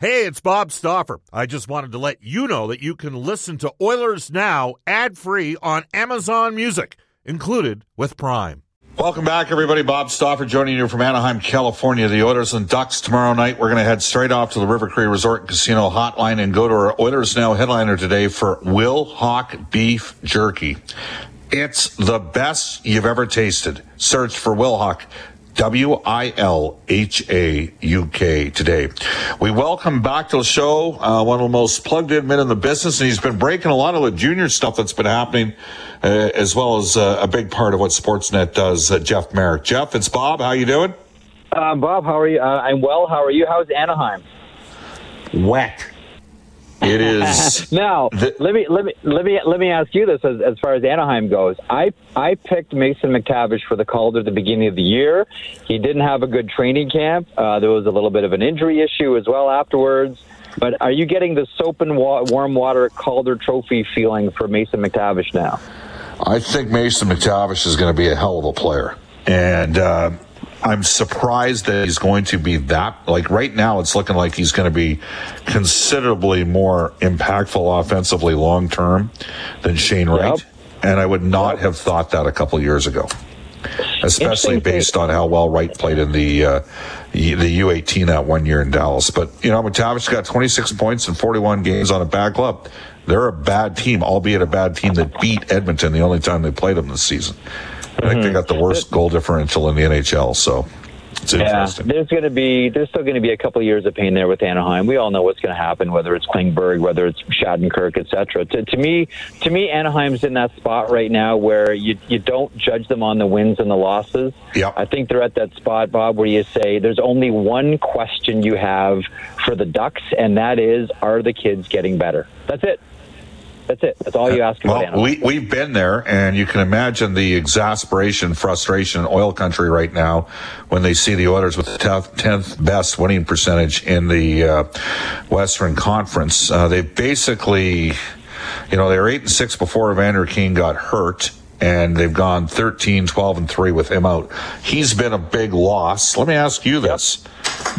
Hey, it's Bob Stauffer. I just wanted to let you know that you can listen to Oilers Now ad free on Amazon Music, included with Prime. Welcome back, everybody. Bob Stauffer joining you from Anaheim, California. The Oilers and Ducks tomorrow night. We're going to head straight off to the River Cree Resort and Casino hotline and go to our Oilers Now headliner today for Wilhauk Beef Jerky. It's the best you've ever tasted. Search for Wilhauk. W I L H A U K today. We welcome back to the show uh, one of the most plugged in men in the business, and he's been breaking a lot of the junior stuff that's been happening, uh, as well as uh, a big part of what Sportsnet does. Uh, Jeff Marek, Jeff, it's Bob. How you doing? Uh, Bob, how are you? Uh, I'm well. How are you? How's Anaheim? Wet. It is now. the- let me let me let me let me ask you this: as, as far as Anaheim goes, I I picked Mason McTavish for the Calder at the beginning of the year. He didn't have a good training camp. Uh, there was a little bit of an injury issue as well afterwards. But are you getting the soap and wa- warm water Calder Trophy feeling for Mason McTavish now? I think Mason McTavish is going to be a hell of a player. And uh, I'm surprised that he's going to be that. Like right now, it's looking like he's going to be considerably more impactful offensively long term than Shane Wright. Yep. And I would not have thought that a couple years ago, especially based on how well Wright played in the uh, the U18 that one year in Dallas. But you know, McTavish got 26 points in 41 games on a bad club. They're a bad team, albeit a bad team that beat Edmonton the only time they played them this season. I think they got the mm-hmm. worst goal differential in the NHL. So it's Yeah, interesting. there's going to be there's still going to be a couple of years of pain there with Anaheim. We all know what's going to happen, whether it's Klingberg, whether it's Shattenkirk, etc. To, to me, to me, Anaheim's in that spot right now where you you don't judge them on the wins and the losses. Yep. I think they're at that spot, Bob, where you say there's only one question you have for the Ducks, and that is, are the kids getting better? That's it. That's it. That's all you ask about Well, we, we've been there, and you can imagine the exasperation, frustration in oil country right now when they see the Oilers with the 10th best winning percentage in the uh, Western Conference. Uh, they basically, you know, they were 8 and 6 before Evander Kane got hurt. And they've gone 13, 12, and 3 with him out. He's been a big loss. Let me ask you this.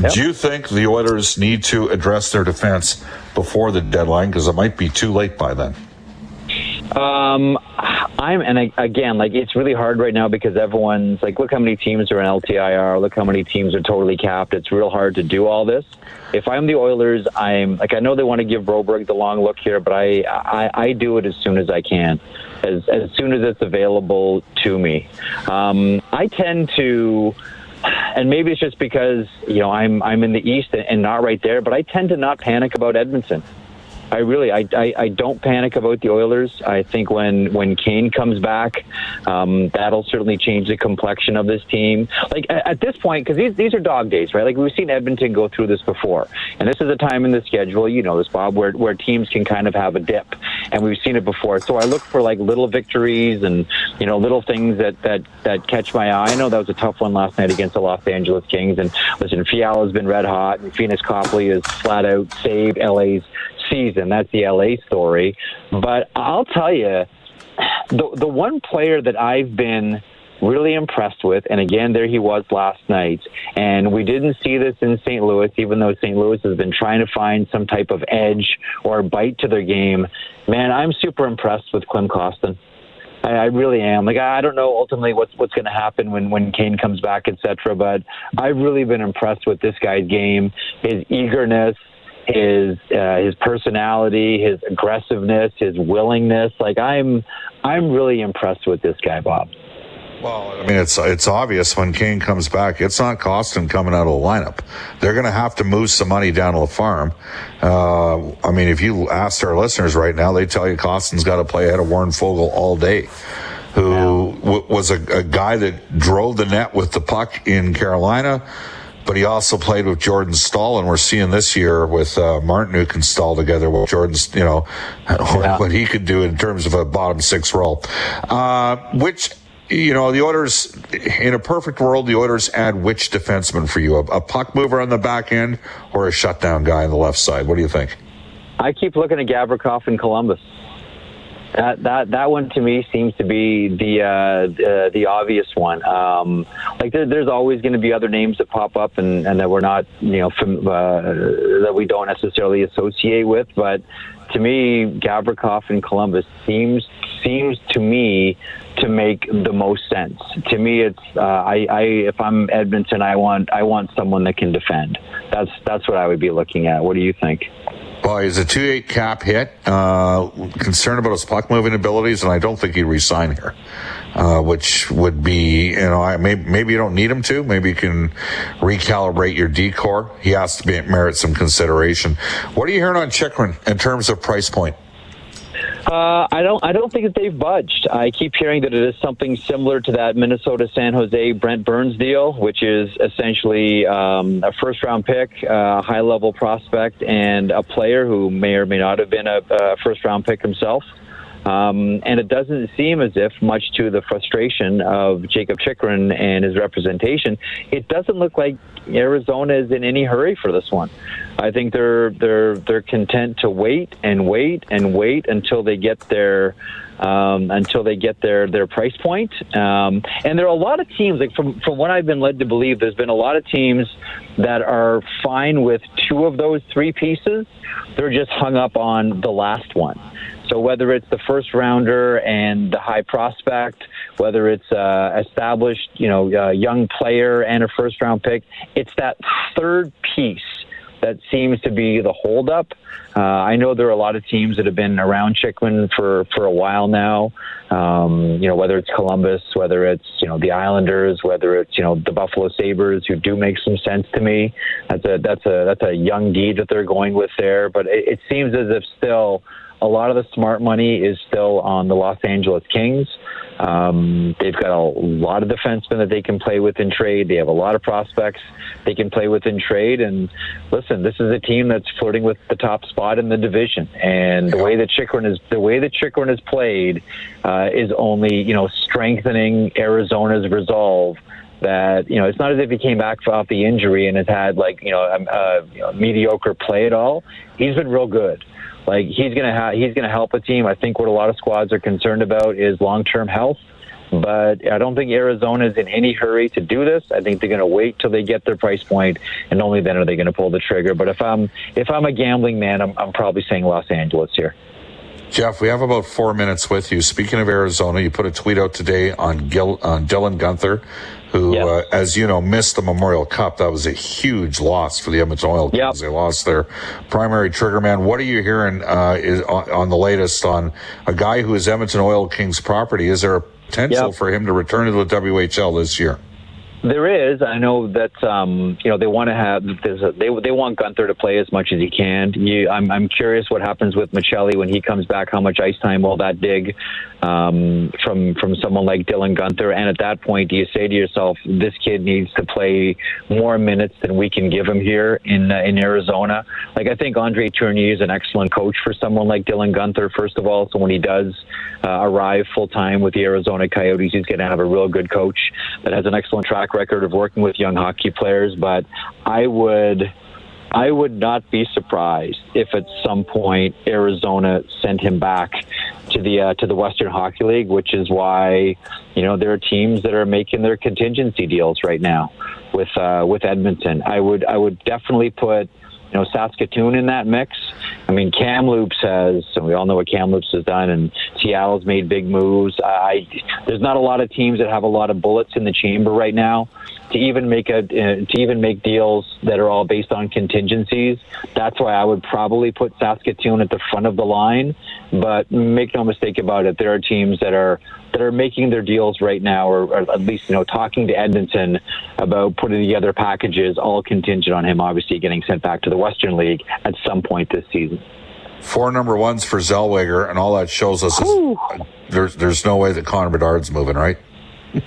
Yep. Do you think the Oilers need to address their defense before the deadline? Because it might be too late by then. Um, I'm and I, again, like it's really hard right now because everyone's like, look how many teams are in LTIR. Look how many teams are totally capped. It's real hard to do all this. If I'm the Oilers, I'm like I know they want to give Broberg the long look here, but I I, I do it as soon as I can, as as soon as it's available to me. Um, I tend to and maybe it's just because you know I'm I'm in the East and not right there, but I tend to not panic about Edmonton. I really, I, I, I don't panic about the Oilers. I think when when Kane comes back, um, that'll certainly change the complexion of this team. Like at, at this point, because these these are dog days, right? Like we've seen Edmonton go through this before, and this is a time in the schedule, you know, this Bob, where where teams can kind of have a dip, and we've seen it before. So I look for like little victories and you know little things that that that catch my eye. I know that was a tough one last night against the Los Angeles Kings, and listen, Fiala's been red hot, and Pheonix Copley has flat out saved LA's season. That's the LA story. But I'll tell you, the the one player that I've been really impressed with, and again, there he was last night, and we didn't see this in St. Louis, even though St. Louis has been trying to find some type of edge or bite to their game. Man, I'm super impressed with Klim Kostin. I, I really am. Like I don't know ultimately what's what's going to happen when when Kane comes back, etc. But I've really been impressed with this guy's game, his eagerness, his uh, his personality, his aggressiveness, his willingness. Like I'm I'm really impressed with this guy, Bob. Well, I mean, it's it's obvious when Kane comes back, it's not Kostin coming out of the lineup. They're going to have to move some money down to the farm. Uh, I mean, if you asked our listeners right now, they tell you Kostin's got to play ahead of Warren Foegele all day, who w- was a, a guy that drove the net with the puck in Carolina. But he also played with Jordan Staal, and we're seeing this year with uh, Martin and Staal together what Jordan's, you know, what he could do in terms of a bottom six role. Uh, which you know, the Oilers in a perfect world, the Oilers add which defenseman for you? A, a, puck mover on the back end or a shutdown guy on the left side? What do you think? I keep looking at Gavrikov in Columbus. That that that one to me seems to be the uh, the, the obvious one. Um, like there, there's always going to be other names that pop up and, and that we're not, you know, from, uh, that we don't necessarily associate with. But to me, Gavrikov in Columbus seems seems to me to make the most sense. To me, it's uh, I, I if I'm Edmonton, I want I want someone that can defend. That's that's what I would be looking at. What do you think? Well, he's a 2 8 cap hit. Uh, concerned about his puck moving abilities, and I don't think he'd resign here, uh, which would be, you know, I, maybe, maybe you don't need him to. Maybe you can recalibrate your decor. He has to be, merit some consideration. What are you hearing on Chychrun in terms of price point? Uh, I don't. I don't think that they've budged. I keep hearing that it is something similar to that Minnesota San Jose Brent Burns deal, which is essentially um, a first round pick, a high level prospect, and a player who may or may not have been a, a first round pick himself. Um, and it doesn't seem as if, much to the frustration of Jacob Chychrun and his representation, it doesn't look like Arizona is in any hurry for this one. I think they're they're they're content to wait and wait and wait until they get their um, until they get their their price point. Um, and there are a lot of teams, like from from what I've been led to believe, there's been a lot of teams that are fine with two of those three pieces. They're just hung up on the last one. So whether it's the first rounder and the high prospect, whether it's uh, established, you know, a young player and a first round pick, it's that third piece that seems to be the holdup. Uh, I know there are a lot of teams that have been around Chychrun for, for a while now. Um, you know, whether it's Columbus, whether it's you know the Islanders, whether it's you know the Buffalo Sabres, who do make some sense to me. That's a that's a that's a young deed that they're going with there. But it, it seems as if still a lot of the smart money is still on the Los Angeles Kings. Um, they've got a lot of defensemen that they can play with in trade. They have a lot of prospects they can play with in trade. And listen, this is a team that's flirting with the top spot in the division. And the way that Chychrun is the way that Chychrun has played uh, is only you know strengthening Arizona's resolve that you know it's not as if he came back off the injury and has had like you know a, a you know, mediocre play at all. He's been real good. Like he's gonna ha- he's gonna help a team. I think what a lot of squads are concerned about is long term health. But I don't think Arizona is in any hurry to do this. I think they're going to wait till they get their price point, and only then are they going to pull the trigger. But if I'm if I'm a gambling man, I'm, I'm probably saying Los Angeles here. Jeff, we have about four minutes with you. Speaking of Arizona, you put a tweet out today on, Gil, on Dylan Guenther, who, yep. uh, as you know, missed the Memorial Cup. That was a huge loss for the Edmonton Oil Kings. Yep. They lost their primary trigger man. What are you hearing uh, is, on, on, the latest on a guy who is Edmonton Oil Kings property? Is there a potential yep. for him to return to the WHL this year? There is. I know that um, you know they want to have. A, they they want Guenther to play as much as he can. You, I'm I'm curious what happens with Maccelli when he comes back. How much ice time will that dig um, from from someone like Dylan Guenther? And at that point, do you say to yourself, this kid needs to play more minutes than we can give him here in uh, in Arizona? Like I think Andre Tourigny is an excellent coach for someone like Dylan Guenther. First of all, so when he does uh, arrive full time with the Arizona Coyotes, he's going to have a real good coach that has an excellent track track record of working with young hockey players, but I would I would not be surprised if at some point Arizona sent him back to the uh, to the Western Hockey League, which is why you know there are teams that are making their contingency deals right now with uh, with Edmonton. I would I would definitely put you know Saskatoon in that mix. I mean, Kamloops has, and we all know what Kamloops has done, and Seattle's made big moves. I there's not a lot of teams that have a lot of bullets in the chamber right now to even make a uh, to even make deals that are all based on contingencies. That's why I would probably put Saskatoon at the front of the line. But make no mistake about it, there are teams that are that are making their deals right now, or, or at least you know talking to Edmonton about putting together packages, all contingent on him obviously getting sent back to the Western League at some point this season. Four number ones for Zellweger, and all that shows us is there's there's no way that Connor Bedard's moving, right?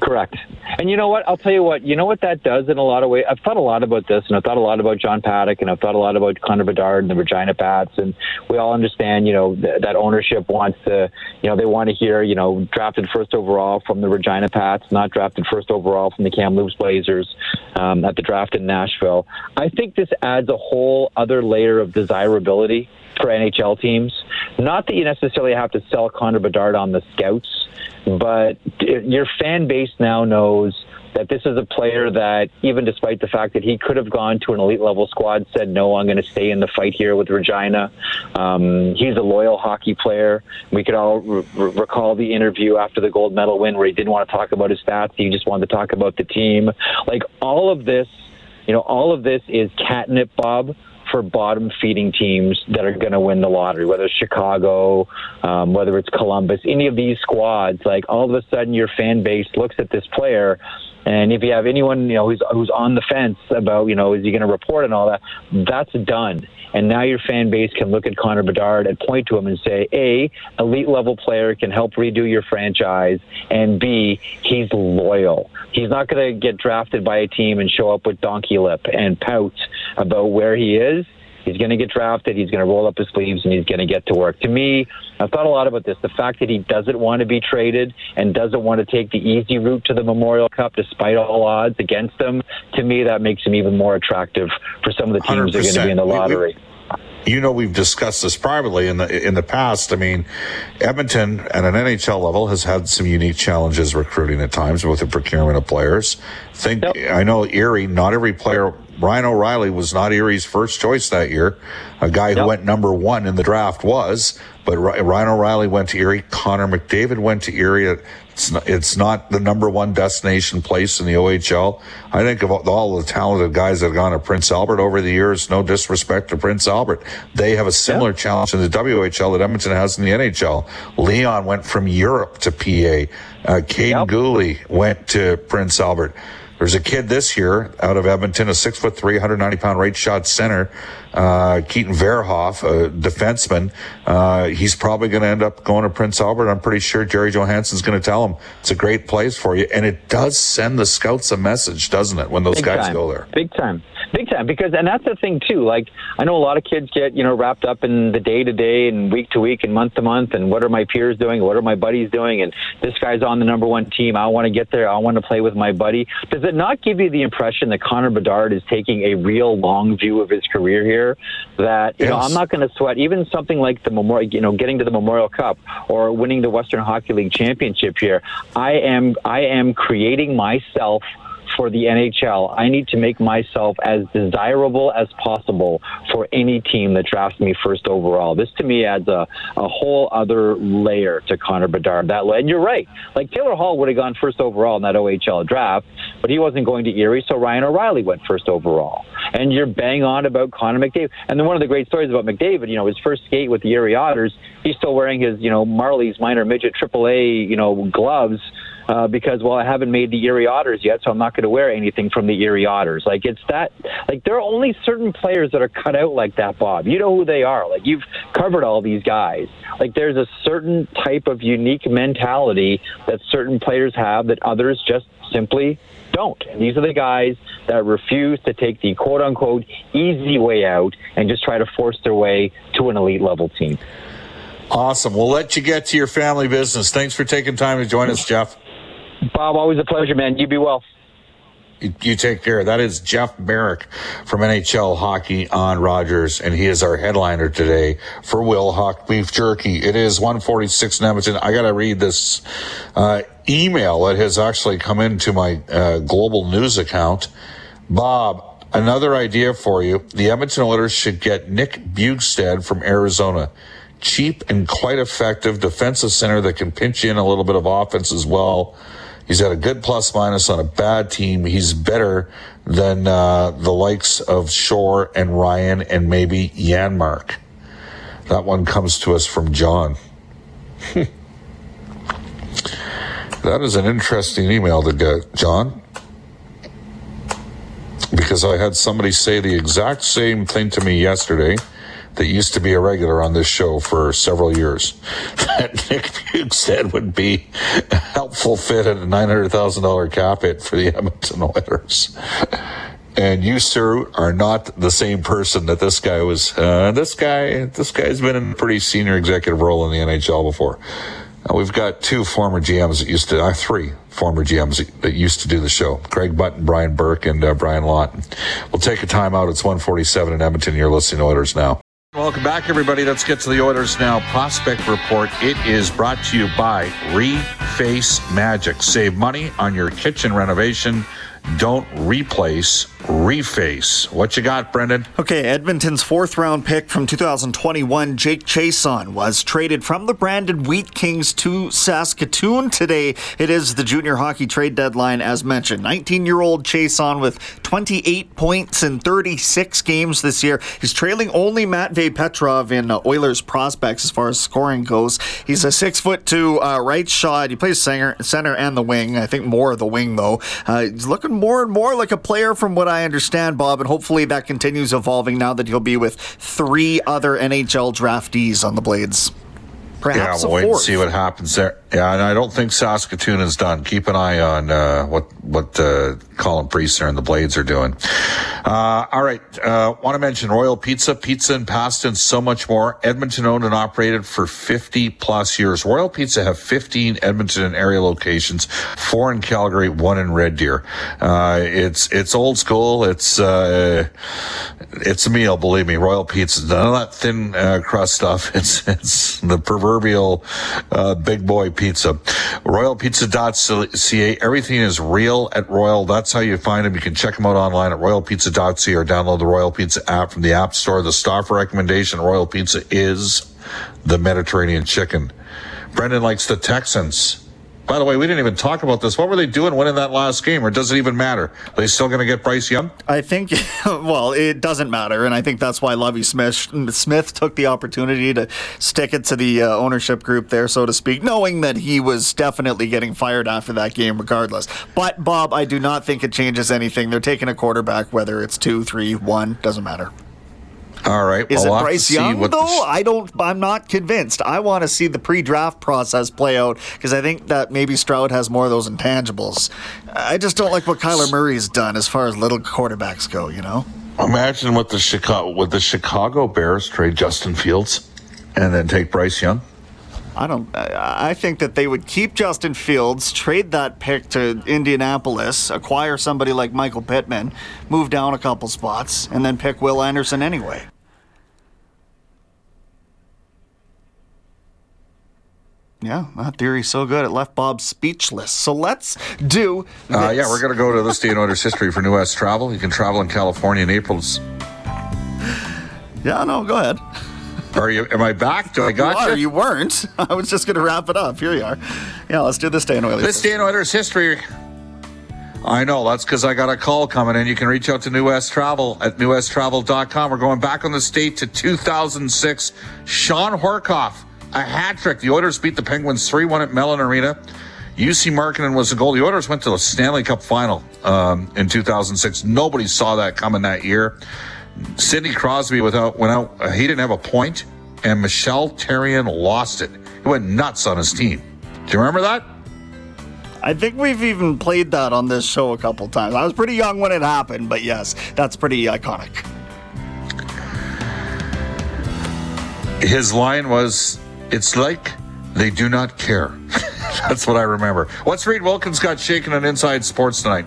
Correct. And you know what? I'll tell you what. You know what that does in a lot of ways. I've thought a lot about this, and I've thought a lot about John Paddock, and I've thought a lot about Connor Bedard and the Regina Pats, and we all understand, you know, th- that ownership wants to, you know, they want to hear, you know, drafted first overall from the Regina Pats, not drafted first overall from the Kamloops Blazers um, at the draft in Nashville. I think this adds a whole other layer of desirability for NHL teams. Not that you necessarily have to sell Connor Bedard on the scouts, but your fan base now knows that this is a player that, even despite the fact that he could have gone to an elite level squad, said, No, I'm going to stay in the fight here with Regina. Um, he's a loyal hockey player. We could all re- recall the interview after the gold medal win where he didn't want to talk about his stats, he just wanted to talk about the team. Like, all of this, you know, all of this is catnip, Bob for bottom feeding teams that are going to win the lottery, whether it's Chicago, um, whether it's Columbus, any of these squads. Like all of a sudden, your fan base looks at this player and if you have anyone, you know, who's who's on the fence about, you know, is he going to report and all that, that's done. And now your fan base can look at Connor Bedard and point to him and say, A, elite level player can help redo your franchise, and B, he's loyal. He's not going to get drafted by a team and show up with donkey lip and pout about where he is. He's going to get drafted. He's going to roll up his sleeves and he's going to get to work. To me, I've thought a lot about this. The fact that he doesn't want to be traded and doesn't want to take the easy route to the Memorial Cup despite all odds against him, to me, that makes him even more attractive for some of the teams that are going to be in the lottery. We, we, you know we've discussed this privately in the in the past. I mean, Edmonton at an NHL level has had some unique challenges recruiting at times with the procurement of players. Think yep. I know Erie. Not every player. Ryan O'Reilly was not Erie's first choice that year. A guy yep. who went number one in the draft was, but Ryan O'Reilly went to Erie. Connor McDavid went to Erie. It's not, it's not the number one destination place in the OHL. I think of all the talented guys that have gone to Prince Albert over the years. No disrespect to Prince Albert, they have a similar yeah. challenge in the WHL that Edmonton has in the NHL. Leon went from Europe to PA. Uh, Kaiden yep. Guhle went to Prince Albert. There's a kid this year out of Edmonton, a six foot three, 190 pound right shot center, uh, Keaton Verhoeff, a defenseman. Uh, he's probably going to end up going to Prince Albert. I'm pretty sure Jerry Johansson's going to tell him it's a great place for you. And it does send the scouts a message, doesn't it, when those Big guys time. go there? Big time. Big time. Because, and that's the thing, too. Like, I know a lot of kids get, you know, wrapped up in the day to day and week to week and month to month and what are my peers doing? What are my buddies doing? And this guy's on the number one team. I want to get there. I want to play with my buddy. Does it not give you the impression that Connor Bedard is taking a real long view of his career here? That, you yes. know, I'm not going to sweat even something like the Memorial, you know, getting to the Memorial Cup or winning the Western Hockey League championship here. I am, I am creating myself for the NHL, I need to make myself as desirable as possible for any team that drafts me first overall. This to me adds a, a whole other layer to Connor Bedard. That and you're right. Like Taylor Hall would have gone first overall in that OHL draft, but he wasn't going to Erie, so Ryan O'Reilly went first overall. And you're bang on about Connor McDavid. And then one of the great stories about McDavid, you know, his first skate with the Erie Otters, he's still wearing his, you know, Marley's minor midget AAA, you know, gloves uh, because well I haven't made the Erie Otters yet, so I'm not going to wear anything from the Erie Otters. Like it's that like there are only certain players that are cut out like that, Bob. You know who they are. Like you've covered all these guys. Like there's a certain type of unique mentality that certain players have that others just simply don't. And these are the guys that refuse to take the quote unquote easy way out and just try to force their way to an elite level team. Awesome. We'll let you get to your family business. Thanks for taking time to join us, Jeff. Bob, always a pleasure, man. You be well. You take care. That is Jeff Marek from NHL Hockey on Rogers, and he is our headliner today for Wilhauk Beef Jerky. It is 146 in Edmonton. I got to read this uh, email that has actually come into my uh, global news account. Bob, another idea for you. The Edmonton Oilers should get Nick Bjugstad from Arizona. Cheap and quite effective defensive center that can pinch in a little bit of offense as well. He's got a good plus minus on a bad team. He's better than uh, the likes of Shore and Ryan and maybe Janmark. That one comes to us from John. that is an interesting email to get, John. Because I had somebody say the exact same thing to me yesterday that used to be a regular on this show for several years that Nick Bjugstad would be a helpful fit at a $900,000 cap hit for the Edmonton Oilers. And you, sir, are not the same person that this guy was. Uh, this guy, this guy's been in a pretty senior executive role in the NHL before. We've got two former GMs that used to, uh, three former GMs that used to do the show. Craig Button, Brian Burke, and uh, Brian Lawton. We'll take a time out. It's 147 in Edmonton. You're listening to Oilers Now. Welcome back, everybody. Let's get to the Oilers Now Prospect Report. It is brought to you by Reface Magic. Save money on your kitchen renovation. Don't replace, reface. What you got, Brendan? Okay, Edmonton's fourth round pick from 2021, Jake Chiasson, was traded from the Brandon Wheat Kings to Saskatoon today. It is the junior hockey trade deadline, as mentioned. 19 year old Chiasson with 28 points in 36 games this year. He's trailing only Matvey Petrov in uh, Oilers prospects as far as scoring goes. He's a six foot two uh, right shot. He plays center, center and the wing. I think more of the wing, though. Uh, he's looking more and more like a player from what I understand, Bob, and hopefully that continues evolving now that he'll be with three other NHL draftees on the Blades. Perhaps yeah, we'll wait and see what happens there. Yeah, and I don't think Saskatoon is done. Keep an eye on uh, what what uh, Colin Priestner and the Blades are doing. Uh, all right, uh, want to mention Royal Pizza, pizza and pasta, and so much more. Edmonton owned and operated for 50 plus years. Royal Pizza have 15 Edmonton and area locations, four in Calgary, one in Red Deer. Uh, it's it's old school. It's uh, it's a meal, believe me. Royal Pizza, none of that thin crust stuff. It's it's the proverbial uh, big boy Pizza. RoyalPizza.ca. Everything is real at Royal. That's how you find them. You can check them out online at RoyalPizza.ca or download the Royal Pizza app from the App Store. The star recommendation Royal Pizza is the Mediterranean chicken. Brendan likes the Texans. By the way, we didn't even talk about this. What were they doing winning that last game, or does it even matter? Are they still going to get Bryce Young? I think, well, it doesn't matter, and I think that's why Lovie Smith Smith took the opportunity to stick it to the uh, ownership group there, so to speak, knowing that he was definitely getting fired after that game, regardless. But Bob, I do not think it changes anything. They're taking a quarterback, whether it's two, three, one, doesn't matter. All right. Is well, it Bryce Young though? Sh- I don't. I'm not convinced. I want to see the pre-draft process play out because I think that maybe Stroud has more of those intangibles. I just don't like what Kyler Murray's done as far as little quarterbacks go. You know. Imagine what the Chicago would the Chicago Bears trade Justin Fields and then take Bryce Young. I don't. I think that they would keep Justin Fields, trade that pick to Indianapolis, acquire somebody like Michael Pittman, move down a couple spots, and then pick Will Anderson anyway. Yeah, that theory's so good it left Bob speechless. So let's do. Uh, yeah, we're going to go to this day in Oilers history for New West Travel. You can travel in California in April. Yeah, no, go ahead. Are you? Am I back? Do I got you? Are, you weren't. I was just going to wrap it up. Here you are. Yeah, let's do this day in Oilers. This day in Oilers history. I know. That's because I got a call coming in. You can reach out to New West Travel at newwesttravel.com. We're going back on the state to 2006. Shawn Horcoff, a hat trick. The Oilers beat the Penguins 3 1 at Mellon Arena. Jussi Markkanen was the goal. The Oilers went to the Stanley Cup final um, in 2006. Nobody saw that coming that year. Sidney Crosby without went out. Uh, he didn't have a point, and Michel Therrien lost it. He went nuts on his team. Do you remember that? I think we've even played that on this show a couple times. I was pretty young when it happened, but yes, that's pretty iconic. His line was, "It's like they do not care." that's what I remember. What's Reid Wilkins got shaking on Inside Sports tonight?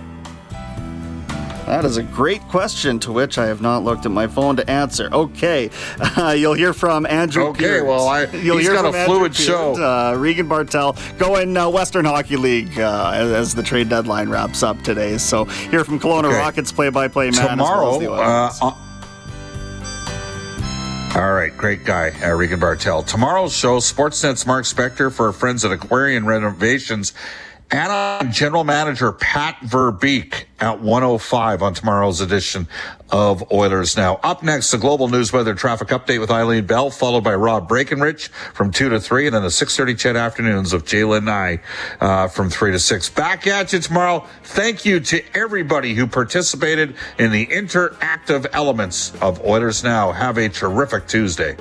That is a great question to which I have not looked at my phone to answer. Okay, uh, you'll hear from Andrew. Okay, well, I, you'll he's hear got a fluid show. Uh, Regan Bartel going uh, Western Hockey League uh, as, as, the trade deadline wraps up today. So hear from Kelowna okay. Rockets play-by-play man tomorrow. As well as uh, all right, great guy, uh, Regan Bartel. Tomorrow's show, Sportsnet's Mark Spector for our friends at Aquarian Renovations and General Manager Pat Verbeek at 105 on tomorrow's edition of Oilers Now. Up next, the global news weather traffic update with Eileen Bell, followed by Rob Breckenridge from 2 to 3, and then the 6.30 CHED afternoons of Jalen I uh, from 3 to 6. Back at you tomorrow. Thank you to everybody who participated in the interactive elements of Oilers Now. Have a terrific Tuesday.